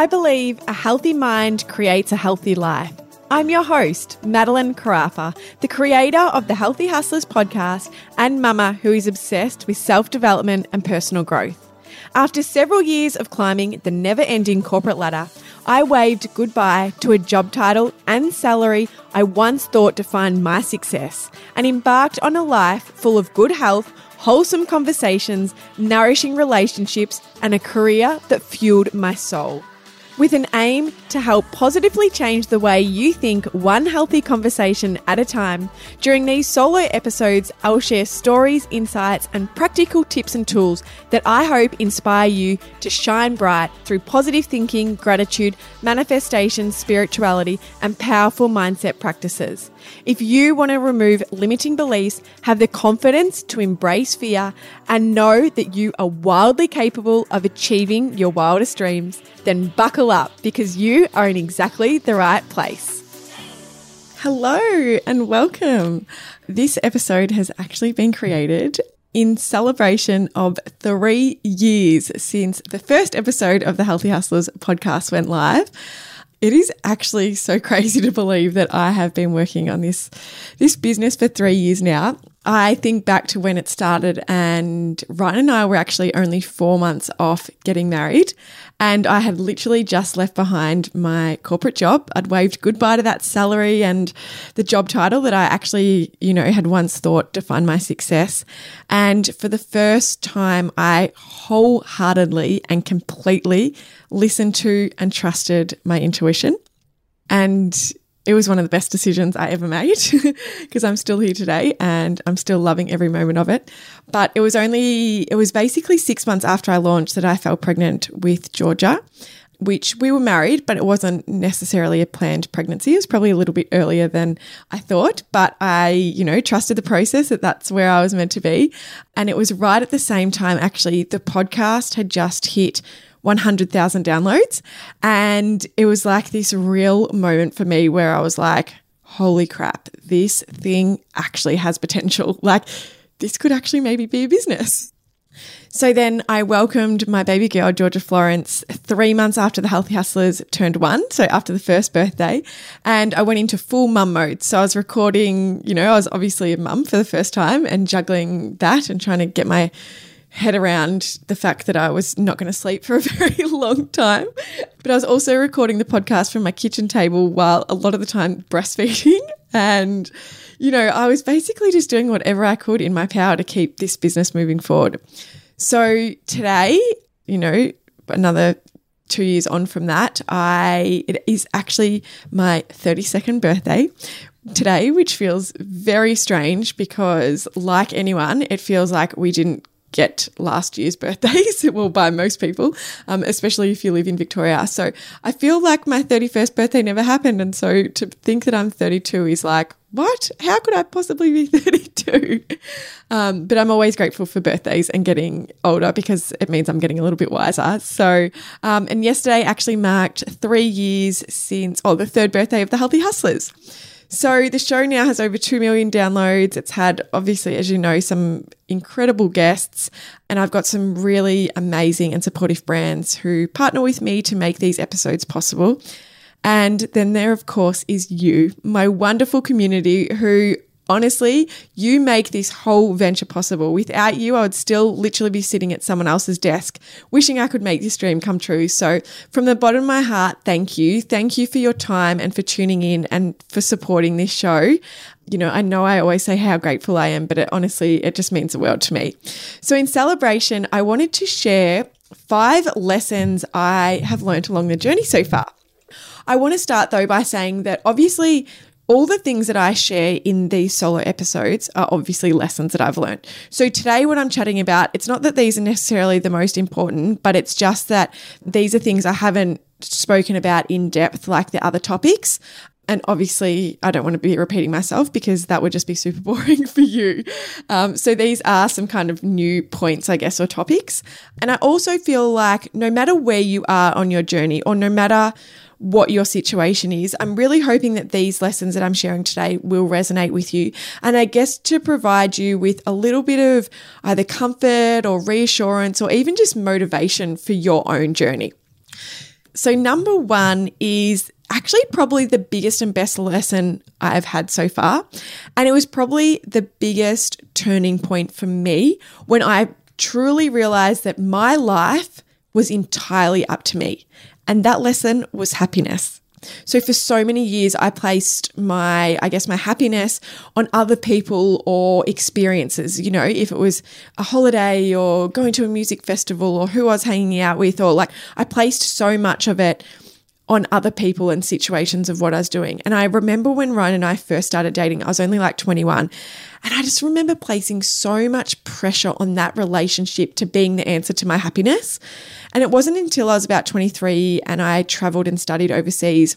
I believe a healthy mind creates a healthy life. I'm your host, Madelyn Carafa, the creator of the Healthy Hustlers podcast and mama who is obsessed with self development and personal growth. After several years of climbing the never ending corporate ladder, I waved goodbye to a job title and salary I once thought defined my success and embarked on a life full of good health, wholesome conversations, nourishing relationships, and a career that fueled my soul with an aim to help positively change the way you think one healthy conversation at a time. During these solo episodes, I'll share stories, insights, and practical tips and tools that I hope inspire you to shine bright through positive thinking, gratitude, manifestation, spirituality, and powerful mindset practices. If you want to remove limiting beliefs, have the confidence to embrace fear, and know that you are wildly capable of achieving your wildest dreams, then buckle up because you are in exactly the right place. Hello and welcome. This episode has actually been created in celebration of three years since the first episode of the Healthy Hustlers podcast went live. It is actually so crazy to believe that I have been working on this this business for 3 years now. I think back to when it started and Ryan and I were actually only 4 months off getting married and I had literally just left behind my corporate job. I'd waved goodbye to that salary and the job title that I actually, you know, had once thought defined my success. And for the first time, I wholeheartedly and completely listened to and trusted my intuition. And it was one of the best decisions I ever made because I'm still here today and I'm still loving every moment of it. But it was only, it was basically six months after I launched that I fell pregnant with Georgia, which we were married, but it wasn't necessarily a planned pregnancy. It was probably a little bit earlier than I thought, but I, you know, trusted the process that that's where I was meant to be. And it was right at the same time, actually, the podcast had just hit 100,000 downloads. And it was like this real moment for me where I was like, holy crap, this thing actually has potential. Like, this could actually maybe be a business. So then I welcomed my baby girl, Georgia Florence, three months after the Healthy Hustlers turned one. So after the first birthday. And I went into full mum mode. So I was recording, you know, I was obviously a mum for the first time and juggling that and trying to get my head around the fact that I was not going to sleep for a very long time. But I was also recording the podcast from my kitchen table while a lot of the time breastfeeding. And, you know, I was basically just doing whatever I could in my power to keep this business moving forward. So today, you know, another two years on from that, I it is actually my 32nd birthday today, which feels very strange because, like anyone, it feels like we didn't get last year's birthdays, well, by most people, um, especially if you live in Victoria. So I feel like my 31st birthday never happened. And so to think that I'm 32 is like, what? How could I possibly be 32? Um, but I'm always grateful for birthdays and getting older because it means I'm getting a little bit wiser. So, um, and yesterday actually marked three years since, oh, the third birthday of the Healthy Hustlers. So the show now has over 2 million downloads. It's had, obviously, as you know, some incredible guests. And I've got some really amazing and supportive brands who partner with me to make these episodes possible. And then there, of course, is you, my wonderful community who honestly, you make this whole venture possible. Without you, I would still literally be sitting at someone else's desk wishing I could make this dream come true. So, from the bottom of my heart, thank you. Thank you for your time and for tuning in and for supporting this show. You know, I know I always say how grateful I am, but it, honestly, it just means the world to me. So, in celebration, I wanted to share five lessons I have learned along the journey so far. I want to start though by saying that obviously all the things that I share in these solo episodes are obviously lessons that I've learned. So today, what I'm chatting about, it's not that these are necessarily the most important, but it's just that these are things I haven't spoken about in depth like the other topics. And obviously, I don't want to be repeating myself because that would just be super boring for you. Um, so, these are some kind of new points, I guess, or topics. And I also feel like no matter where you are on your journey, or no matter what your situation is. I'm really hoping that these lessons that I'm sharing today will resonate with you. And I guess to provide you with a little bit of either comfort or reassurance or even just motivation for your own journey. So, number one is actually probably the biggest and best lesson I've had so far. And it was probably the biggest turning point for me when I truly realized that my life was entirely up to me. And that lesson was happiness. So for so many years, I placed my, I guess, my happiness on other people or experiences. You know, if it was a holiday or going to a music festival or who I was hanging out with, or like I placed so much of it on other people and situations of what I was doing. And I remember when Ryan and I first started dating, I was only like 21. And I just remember placing so much pressure on that relationship to being the answer to my happiness. And it wasn't until I was about 23 and I traveled and studied overseas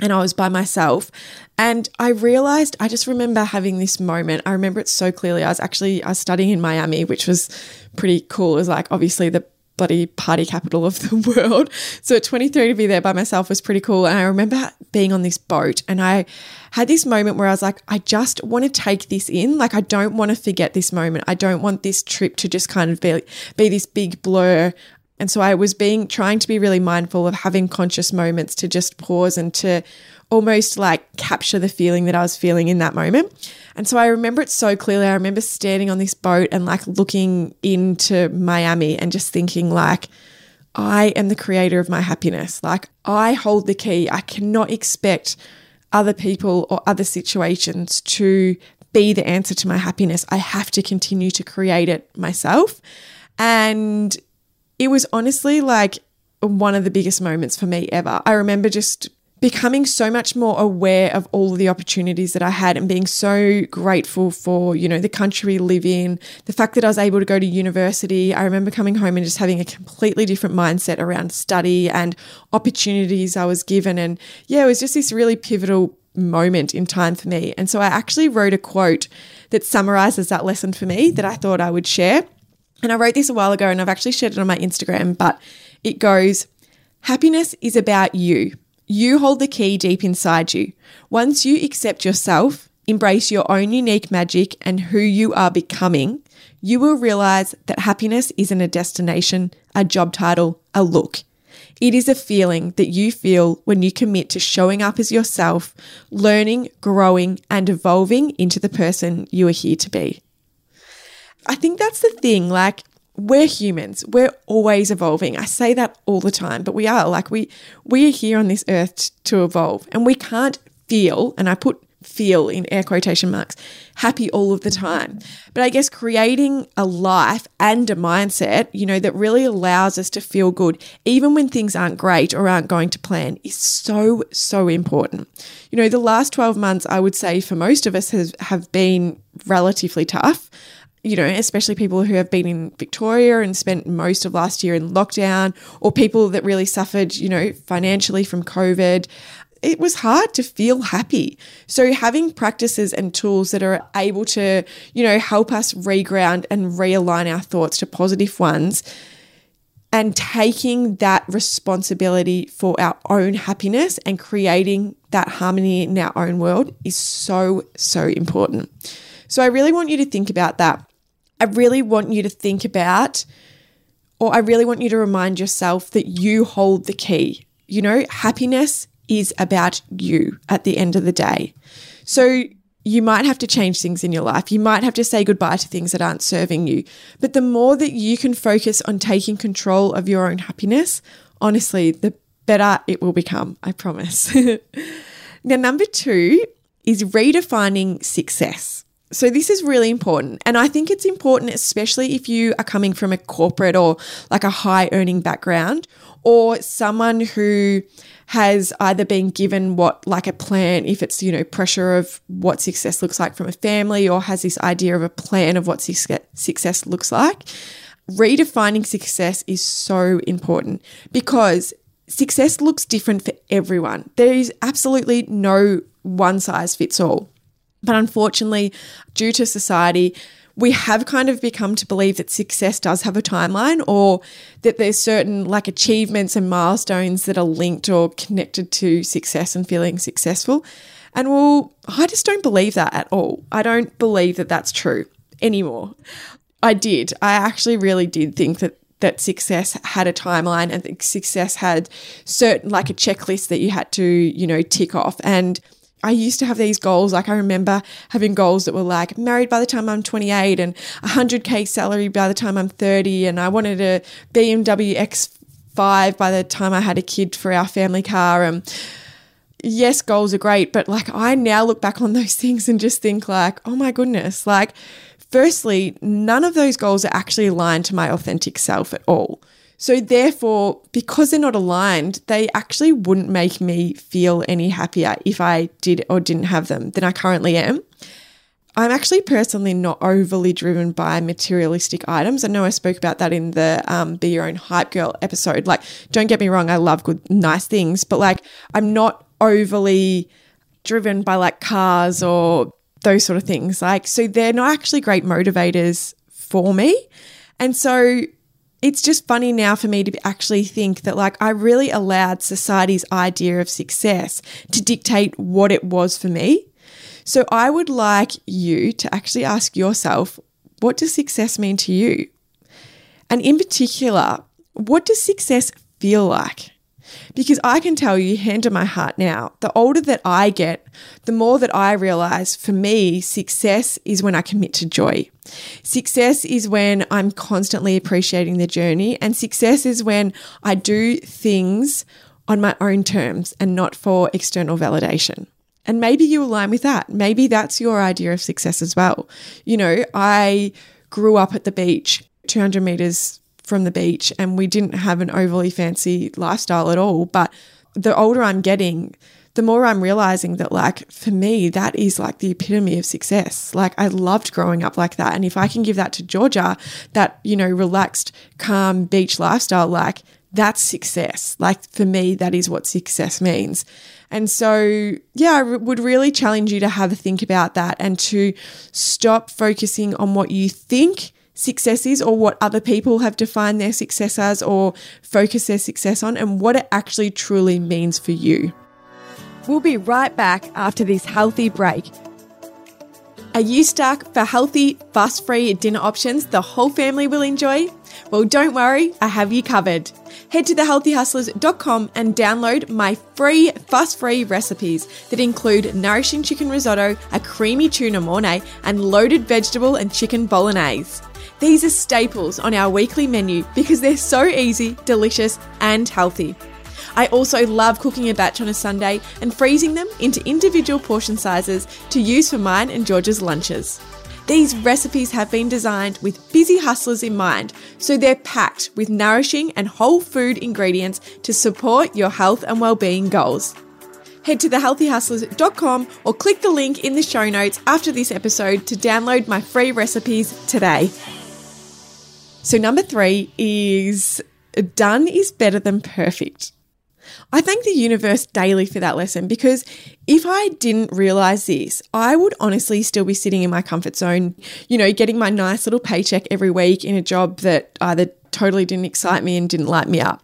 and I was by myself and I realized I just remember having this moment. I remember it so clearly. I was actually I was studying in Miami, which was pretty cool. It was like obviously the bloody party capital of the world. So at 23 to be there by myself was pretty cool. And I remember being on this boat and I had this moment where I was like, I just want to take this in. Like, I don't want to forget this moment. I don't want this trip to just kind of be, be this big blur. And so I was being trying to be really mindful of having conscious moments to just pause and to almost like capture the feeling that I was feeling in that moment. And so I remember it so clearly. I remember standing on this boat and like looking into Miami and just thinking like I am the creator of my happiness. Like I hold the key. I cannot expect other people or other situations to be the answer to my happiness. I have to continue to create it myself. And it was honestly like one of the biggest moments for me ever. I remember just becoming so much more aware of all of the opportunities that I had and being so grateful for, you know, the country we live in, the fact that I was able to go to university. I remember coming home and just having a completely different mindset around study and opportunities I was given. And yeah, it was just this really pivotal moment in time for me. And so I actually wrote a quote that summarizes that lesson for me that I thought I would share. And I wrote this a while ago and I've actually shared it on my Instagram, but it goes, Happiness is about you. You hold the key deep inside you. Once you accept yourself, embrace your own unique magic and who you are becoming, you will realize that happiness isn't a destination, a job title, a look. It is a feeling that you feel when you commit to showing up as yourself, learning, growing, and evolving into the person you are here to be. I think that's the thing. Like, we're humans. We're always evolving. I say that all the time, but we are like we we are here on this earth to evolve and we can't feel and I put feel in air quotation marks happy all of the time. But I guess creating a life and a mindset, you know, that really allows us to feel good even when things aren't great or aren't going to plan is so so important. You know, the last 12 months I would say for most of us has have been relatively tough you know, especially people who have been in Victoria and spent most of last year in lockdown, or people that really suffered, you know, financially from COVID, it was hard to feel happy. So having practices and tools that are able to, you know, help us reground and realign our thoughts to positive ones and taking that responsibility for our own happiness and creating that harmony in our own world is so, so important. So I really want you to think about that. I really want you to think about, or I really want you to remind yourself that you hold the key. You know, happiness is about you at the end of the day. So you might have to change things in your life. You might have to say goodbye to things that aren't serving you. But the more that you can focus on taking control of your own happiness, honestly, the better it will become. I promise. now, number two is redefining success. So, this is really important. And I think it's important, especially if you are coming from a corporate or like a high earning background or someone who has either been given what, like a plan, if it's, you know, pressure of what success looks like from a family or has this idea of a plan of what success looks like. Redefining success is so important because success looks different for everyone. There is absolutely no one size fits all. But unfortunately, due to society, we have kind of become to believe that success does have a timeline or that there's certain like achievements and milestones that are linked or connected to success and feeling successful. And well, I just don't believe that at all. I don't believe that that's true anymore. I did. I actually really did think that that success had a timeline and that success had certain like a checklist that you had to, you know, tick off. And I used to have these goals. Like I remember having goals that were like married by the time I'm 28 and 100k salary by the time I'm 30, and I wanted a BMW X5 by the time I had a kid for our family car. And yes, goals are great, but like I now look back on those things and just think like, oh my goodness, like firstly, none of those goals are actually aligned to my authentic self at all. So, therefore, because they're not aligned, they actually wouldn't make me feel any happier if I did or didn't have them than I currently am. I'm actually personally not overly driven by materialistic items. I know I spoke about that in the um, Be Your Own Hype Girl episode. Like, don't get me wrong, I love good, nice things, but like, I'm not overly driven by like cars or those sort of things. Like, so they're not actually great motivators for me. And so it's just funny now for me to actually think that, like, I really allowed society's idea of success to dictate what it was for me. So I would like you to actually ask yourself, what does success mean to you? And in particular, what does success feel like? Because I can tell you, hand on my heart now, the older that I get, the more that I realize for me, success is when I commit to joy. Success is when I'm constantly appreciating the journey, and success is when I do things on my own terms and not for external validation. And maybe you align with that. Maybe that's your idea of success as well. You know, I grew up at the beach, 200 meters from the beach and we didn't have an overly fancy lifestyle at all. But the older I'm getting, the more I'm realizing that, like, for me, that is like the epitome of success. Like, I loved growing up like that. And if I can give that to Georgia, that, you know, relaxed, calm beach lifestyle, like, that's success. Like, for me, that is what success means. And so, yeah, I would really challenge you to have a think about that and to stop focusing on what you think success is or what other people have defined their success as or focus their success on and what it actually truly means for you. We'll be right back after this healthy break. Are you stuck for healthy, fuss free dinner options the whole family will enjoy? Well, don't worry, I have you covered. Head to thehealthyhustlers.com and download my free fuss free recipes that include nourishing chicken risotto, a creamy tuna mornay, and loaded vegetable and chicken bolognese. These are staples on our weekly menu because they're so easy, delicious, and healthy. I also love cooking a batch on a Sunday and freezing them into individual portion sizes to use for mine and George's lunches. These recipes have been designed with busy hustlers in mind, so they're packed with nourishing and whole food ingredients to support your health and well-being goals. Head to thehealthyhustlers.com or click the link in the show notes after this episode to download my free recipes today. So, number three is done is better than perfect. I thank the universe daily for that lesson because if I didn't realize this, I would honestly still be sitting in my comfort zone, you know, getting my nice little paycheck every week in a job that either totally didn't excite me and didn't light me up.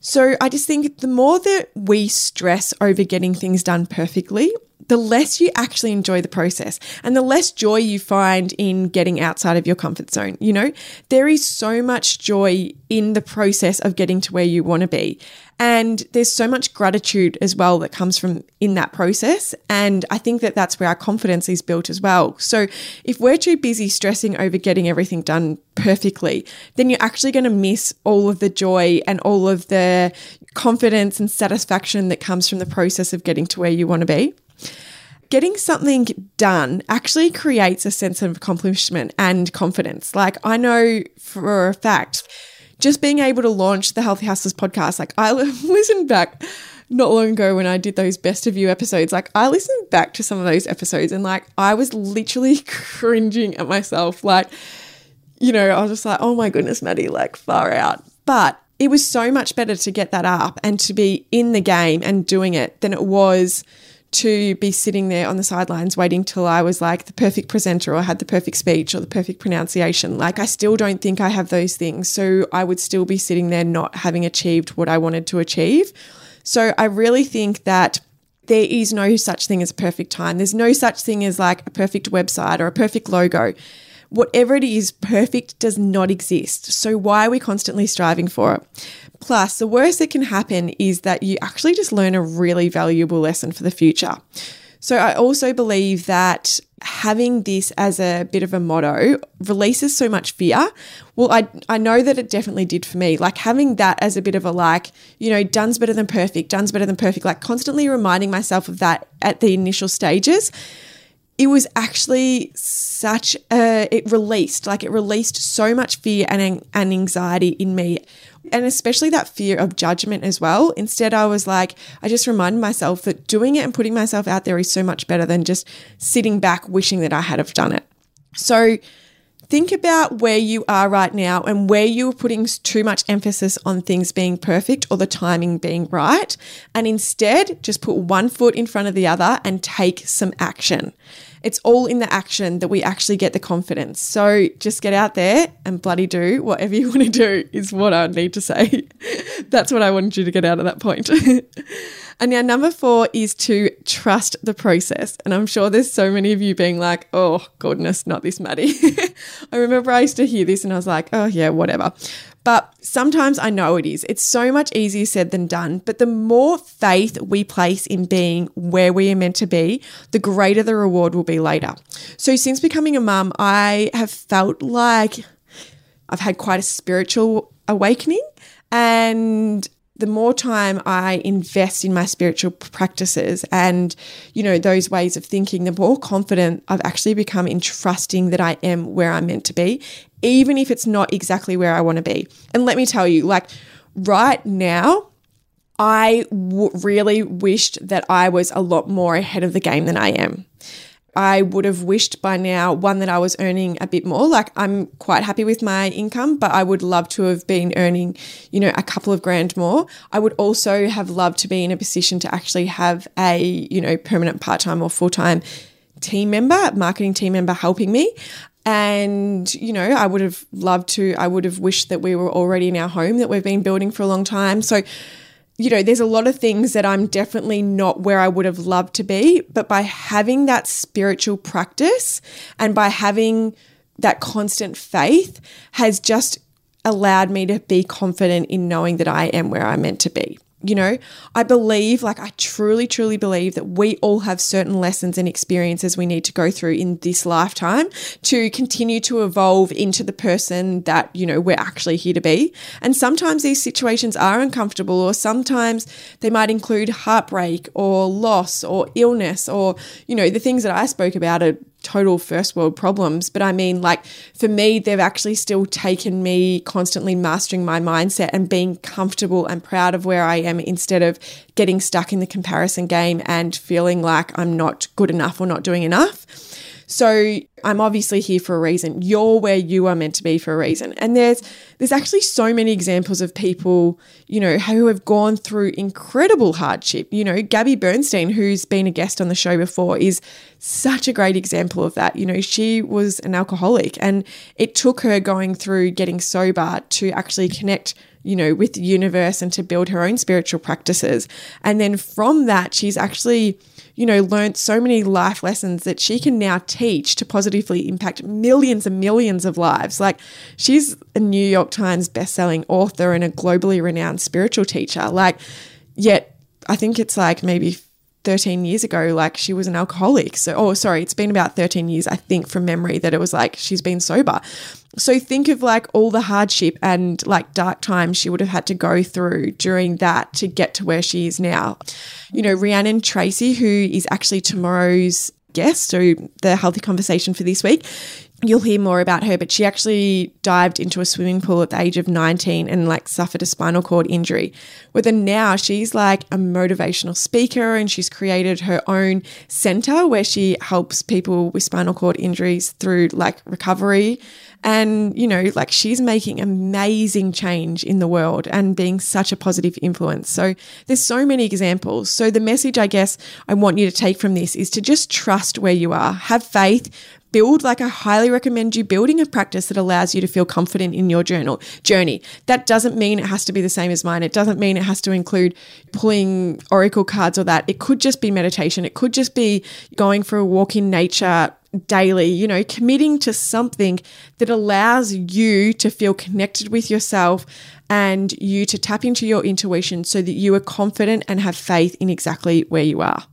So I just think the more that we stress over getting things done perfectly, the less you actually enjoy the process and the less joy you find in getting outside of your comfort zone. You know, there is so much joy in the process of getting to where you want to be. And there's so much gratitude as well that comes from in that process. And I think that that's where our confidence is built as well. So if we're too busy stressing over getting everything done perfectly, then you're actually going to miss all of the joy and all of the confidence and satisfaction that comes from the process of getting to where you want to be getting something done actually creates a sense of accomplishment and confidence. Like I know for a fact, just being able to launch the Healthy Hustlers podcast, like I listened back not long ago when I did those best of you episodes, like I listened back to some of those episodes and like I was literally cringing at myself. Like, you know, I was just like, oh my goodness, Maddie, like far out. But it was so much better to get that up and to be in the game and doing it than it was to be sitting there on the sidelines waiting till I was like the perfect presenter or had the perfect speech or the perfect pronunciation. Like, I still don't think I have those things. So I would still be sitting there not having achieved what I wanted to achieve. So I really think that there is no such thing as a perfect time. There's no such thing as like a perfect website or a perfect logo whatever it is, perfect does not exist. So why are we constantly striving for it? Plus, the worst that can happen is that you actually just learn a really valuable lesson for the future. So I also believe that having this as a bit of a motto releases so much fear. Well, I I know that it definitely did for me. Like having that as a bit of a like, you know, done's better than perfect, done's better than perfect, like constantly reminding myself of that at the initial stages it was actually such a it released like it released so much fear and, and anxiety in me. And especially that fear of judgment as well. Instead i was like i just reminded myself that doing it and putting myself out there is so much better than just sitting back wishing that i had have done it. So think about where you are right now and where you're putting too much emphasis on things being perfect or the timing being right. And instead, just put one foot in front of the other and take some action. It's all in the action that we actually get the confidence. So just get out there and bloody do whatever you want to do, is what I need to say. That's what I wanted you to get out of that point. And now, number four is to trust the process. And I'm sure there's so many of you being like, oh, goodness, not this, Maddie. I remember I used to hear this and I was like, oh, yeah, whatever. But sometimes I know it is. It's so much easier said than done. But the more faith we place in being where we are meant to be, the greater the reward will be later. So, since becoming a mum, I have felt like I've had quite a spiritual awakening. And the more time I invest in my spiritual practices and, you know, those ways of thinking, the more confident I've actually become in trusting that I am where I'm meant to be, even if it's not exactly where I want to be. And let me tell you, like right now, I w- really wished that I was a lot more ahead of the game than I am. I would have wished by now one that I was earning a bit more. Like I'm quite happy with my income, but I would love to have been earning, you know, a couple of grand more. I would also have loved to be in a position to actually have a, you know, permanent part-time or full-time team member, marketing team member helping me. And, you know, I would have loved to, I would have wished that we were already in our home that we've been building for a long time. So you know, there's a lot of things that I'm definitely not where I would have loved to be, but by having that spiritual practice and by having that constant faith has just allowed me to be confident in knowing that I am where I'm meant to be you know, I believe, like, I truly, truly believe that we all have certain lessons and experiences we need to go through in this lifetime to continue to evolve into the person that, you know, we're actually here to be. And sometimes these situations are uncomfortable, or sometimes they might include heartbreak or loss or illness, or, you know, the things that I spoke about are total first world problems. But I mean, like for me, they've actually still taken me constantly mastering my mindset and being comfortable and proud of where I am instead of getting stuck in the comparison game and feeling like I'm not good enough or not doing enough. So I'm obviously here for a reason. You're where you are meant to be for a reason. And there's there's actually so many examples of people, you know, who have gone through incredible hardship. You know, Gabby Bernstein, who's been a guest on the show before, is such a great example of that. You know, she was an alcoholic and it took her going through getting sober to actually connect you know, with the universe and to build her own spiritual practices. And then from that, she's actually you know, learned so many life lessons that she can now teach to positively impact millions and millions of lives. Like she's a New York Times best-selling author and a globally renowned spiritual teacher. Like yet I think it's like maybe 13 years ago, like she was an alcoholic. So, oh, sorry, it's been about 13 years, I think, from memory that it was like she's been sober. So, think of like all the hardship and like dark times she would have had to go through during that to get to where she is now. You know, Rhiannon Tracey, who is actually tomorrow's guest, so the healthy conversation for this week, you'll hear more about her, but she actually dived into a swimming pool at the age of 19 and like suffered a spinal cord injury. Whether now she's like a motivational speaker and she's created her own center where she helps people with spinal cord injuries through like recovery. And, you know, like she's making amazing change in the world and being such a positive influence. So there's so many examples. So the message I guess I want you to take from this is to just trust where you are, have faith, build like I highly recommend you building a practice that allows you to feel confident in your journal journey. That doesn't mean it has to be the same as mine. It doesn't mean it has to include pulling oracle cards or that. It could just be meditation. It could just be going for a walk in nature daily, you know, committing to something that allows you to feel connected with yourself and you to tap into your intuition so that you are confident and have faith in exactly where you are.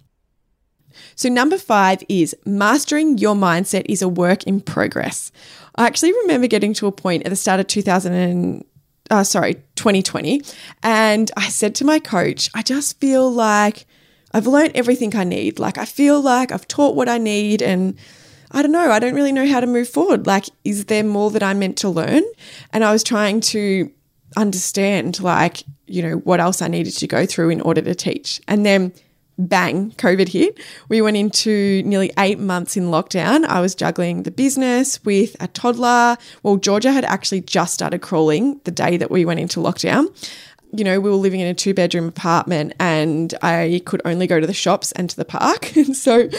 So, number five is mastering your mindset is a work in progress. I actually remember getting to a point at the start of 2000 and, uh, sorry, 2020, and I said to my coach, I just feel like I've learned everything I need. Like, I feel like I've taught what I need, and I don't know, I don't really know how to move forward. Like, is there more that I'm meant to learn? And I was trying to understand, like, you know, what else I needed to go through in order to teach. And then bang, COVID hit. We went into nearly eight months in lockdown. I was juggling the business with a toddler. Well, Georgia had actually just started crawling the day that we went into lockdown. You know, we were living in a two bedroom apartment and I could only go to the shops and to the park. And so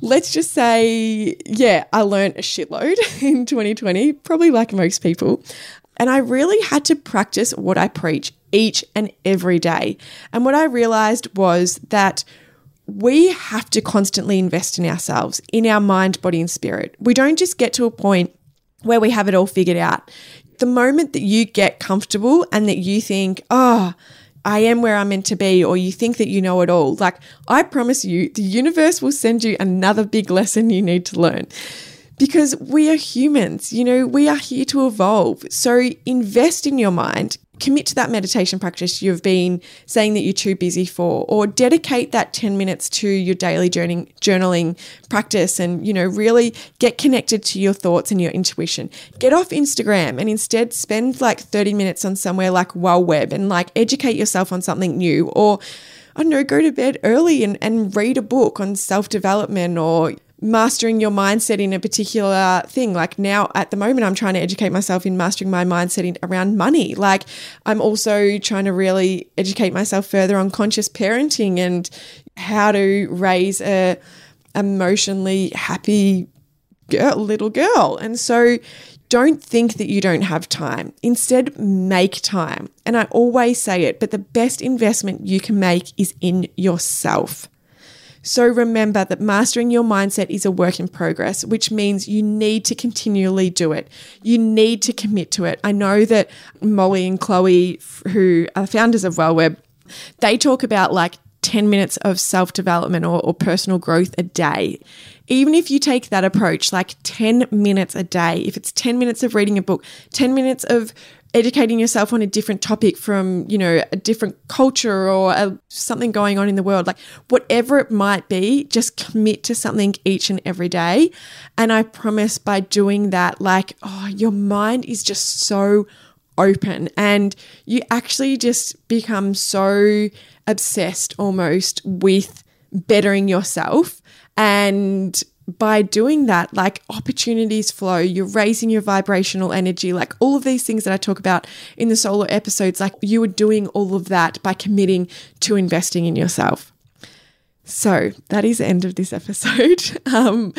let's just say, yeah, I learned a shitload in 2020, probably like most people. And I really had to practice what I preach each and every day. And what I realized was that we have to constantly invest in ourselves, in our mind, body, and spirit. We don't just get to a point where we have it all figured out. The moment that you get comfortable and that you think, oh, I am where I'm meant to be, or you think that you know it all, like I promise you, the universe will send you another big lesson you need to learn because we are humans, you know, we are here to evolve. So invest in your mind, commit to that meditation practice you've been saying that you're too busy for, or dedicate that 10 minutes to your daily journaling, journaling practice and, you know, really get connected to your thoughts and your intuition. Get off Instagram and instead spend like 30 minutes on somewhere like Web and like educate yourself on something new or I don't know, go to bed early and, and read a book on self development or mastering your mindset in a particular thing. Like now at the moment, I'm trying to educate myself in mastering my mindset in, around money. Like I'm also trying to really educate myself further on conscious parenting and how to raise a emotionally happy girl, little girl. And so don't think that you don't have time. Instead, make time. And I always say it, but the best investment you can make is in yourself. So remember that mastering your mindset is a work in progress, which means you need to continually do it. You need to commit to it. I know that Molly and Chloe, who are founders of WellWeb, they talk about like 10 minutes of self development or, or, personal growth a day. Even if you take that approach, like 10 minutes a day, if it's 10 minutes of reading a book, 10 minutes of educating yourself on a different topic from, you know, a different culture or a, something going on in the world, like whatever it might be, just commit to something each and every day. And I promise by doing that, like, oh, your mind is just so open. And you actually just become so obsessed almost with bettering yourself. And by doing that, like opportunities flow, you're raising your vibrational energy, like all of these things that I talk about in the solo episodes, like you are doing all of that by committing to investing in yourself. So that is the end of this episode. Um,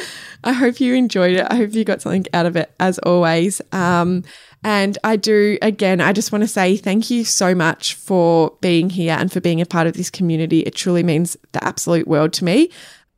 I hope you enjoyed it. I hope you got something out of it as always. Um, and I do, again, I just want to say thank you so much for being here and for being a part of this community. It truly means the absolute world to me.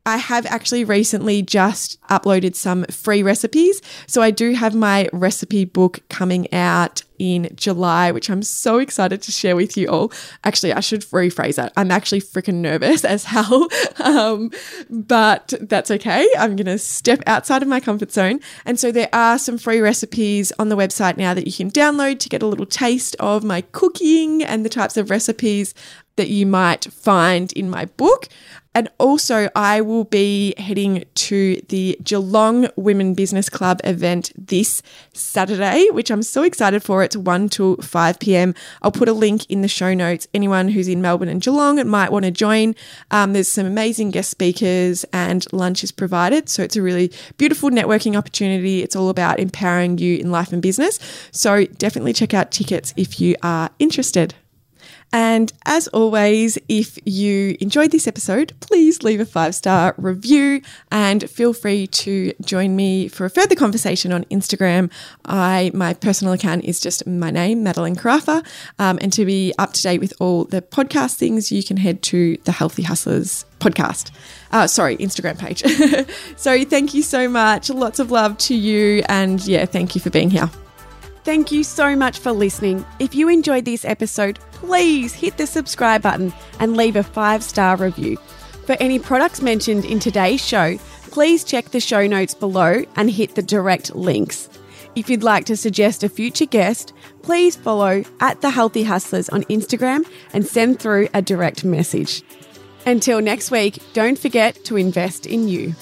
I have actually recently just uploaded some free recipes. So I do have my recipe book coming out in July, which I'm so excited to share with you all. Actually, I should rephrase that. I'm actually freaking nervous as hell, um, but that's okay. I'm going to step outside of my comfort zone. And so there are some free recipes on the website now that you can download to get a little taste of my cooking and the types of recipes that you might find in my book. And also, I will be heading to the Geelong Women Business Club event this Saturday, which I'm so excited for. It's 1 to 5 p.m. I'll put a link in the show notes. Anyone who's in Melbourne and Geelong might want to join. Um, there's some amazing guest speakers, and lunch is provided. So it's a really beautiful networking opportunity. It's all about empowering you in life and business. So definitely check out tickets if you are interested. And as always, if you enjoyed this episode, please leave a five star review and feel free to join me for a further conversation on Instagram. I my personal account is just my name, Madelyn Carafa. Um, and to be up to date with all the podcast things, you can head to the Healthy Hustlers podcast. Uh, sorry, Instagram page. so thank you so much. Lots of love to you. And yeah, thank you for being here. Thank you so much for listening. If you enjoyed this episode, please hit the subscribe button and leave a five star review. For any products mentioned in today's show, please check the show notes below and hit the direct links. If you'd like to suggest a future guest, please follow at The Healthy Hustlers on Instagram and send through a direct message. Until next week, don't forget to invest in you.